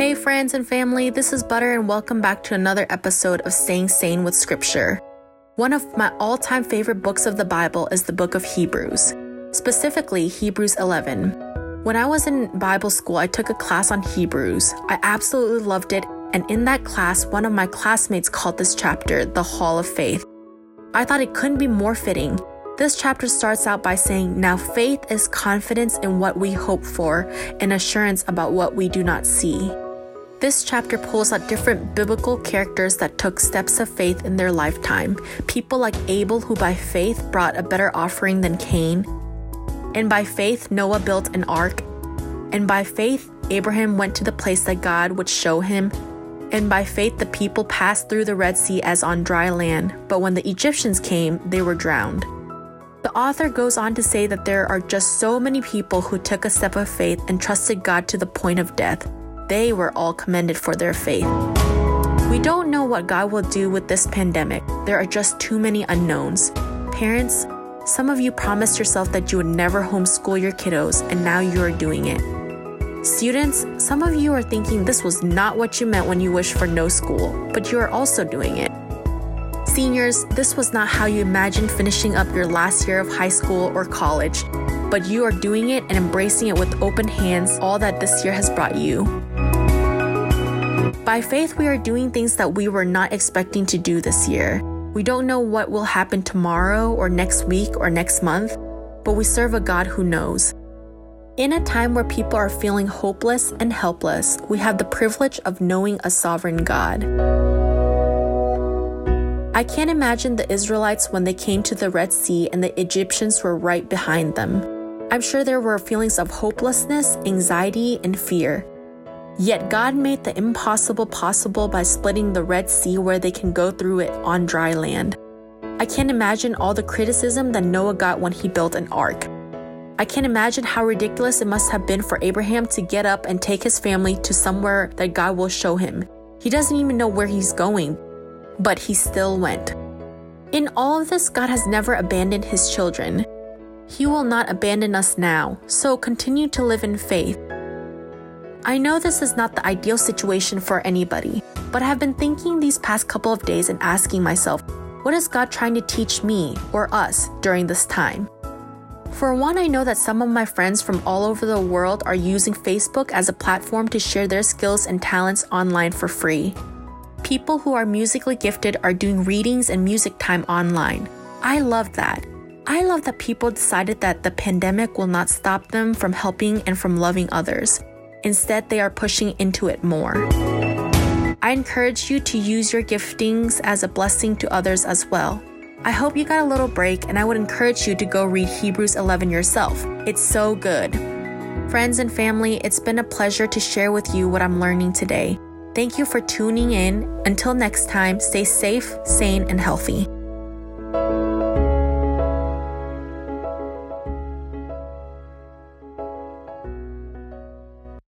Hey, friends and family, this is Butter, and welcome back to another episode of Staying Sane with Scripture. One of my all time favorite books of the Bible is the book of Hebrews, specifically Hebrews 11. When I was in Bible school, I took a class on Hebrews. I absolutely loved it, and in that class, one of my classmates called this chapter the Hall of Faith. I thought it couldn't be more fitting. This chapter starts out by saying, Now faith is confidence in what we hope for and assurance about what we do not see. This chapter pulls out different biblical characters that took steps of faith in their lifetime. People like Abel, who by faith brought a better offering than Cain. And by faith, Noah built an ark. And by faith, Abraham went to the place that God would show him. And by faith, the people passed through the Red Sea as on dry land. But when the Egyptians came, they were drowned. The author goes on to say that there are just so many people who took a step of faith and trusted God to the point of death. They were all commended for their faith. We don't know what God will do with this pandemic. There are just too many unknowns. Parents, some of you promised yourself that you would never homeschool your kiddos, and now you are doing it. Students, some of you are thinking this was not what you meant when you wished for no school, but you are also doing it. Seniors, this was not how you imagined finishing up your last year of high school or college, but you are doing it and embracing it with open hands, all that this year has brought you. By faith, we are doing things that we were not expecting to do this year. We don't know what will happen tomorrow or next week or next month, but we serve a God who knows. In a time where people are feeling hopeless and helpless, we have the privilege of knowing a sovereign God. I can't imagine the Israelites when they came to the Red Sea and the Egyptians were right behind them. I'm sure there were feelings of hopelessness, anxiety, and fear. Yet God made the impossible possible by splitting the Red Sea where they can go through it on dry land. I can't imagine all the criticism that Noah got when he built an ark. I can't imagine how ridiculous it must have been for Abraham to get up and take his family to somewhere that God will show him. He doesn't even know where he's going, but he still went. In all of this, God has never abandoned his children. He will not abandon us now, so continue to live in faith. I know this is not the ideal situation for anybody, but I have been thinking these past couple of days and asking myself, what is God trying to teach me or us during this time? For one, I know that some of my friends from all over the world are using Facebook as a platform to share their skills and talents online for free people who are musically gifted are doing readings and music time online. I love that. I love that people decided that the pandemic will not stop them from helping and from loving others. Instead, they are pushing into it more. I encourage you to use your giftings as a blessing to others as well. I hope you got a little break, and I would encourage you to go read Hebrews 11 yourself. It's so good. Friends and family, it's been a pleasure to share with you what I'm learning today. Thank you for tuning in. Until next time, stay safe, sane, and healthy.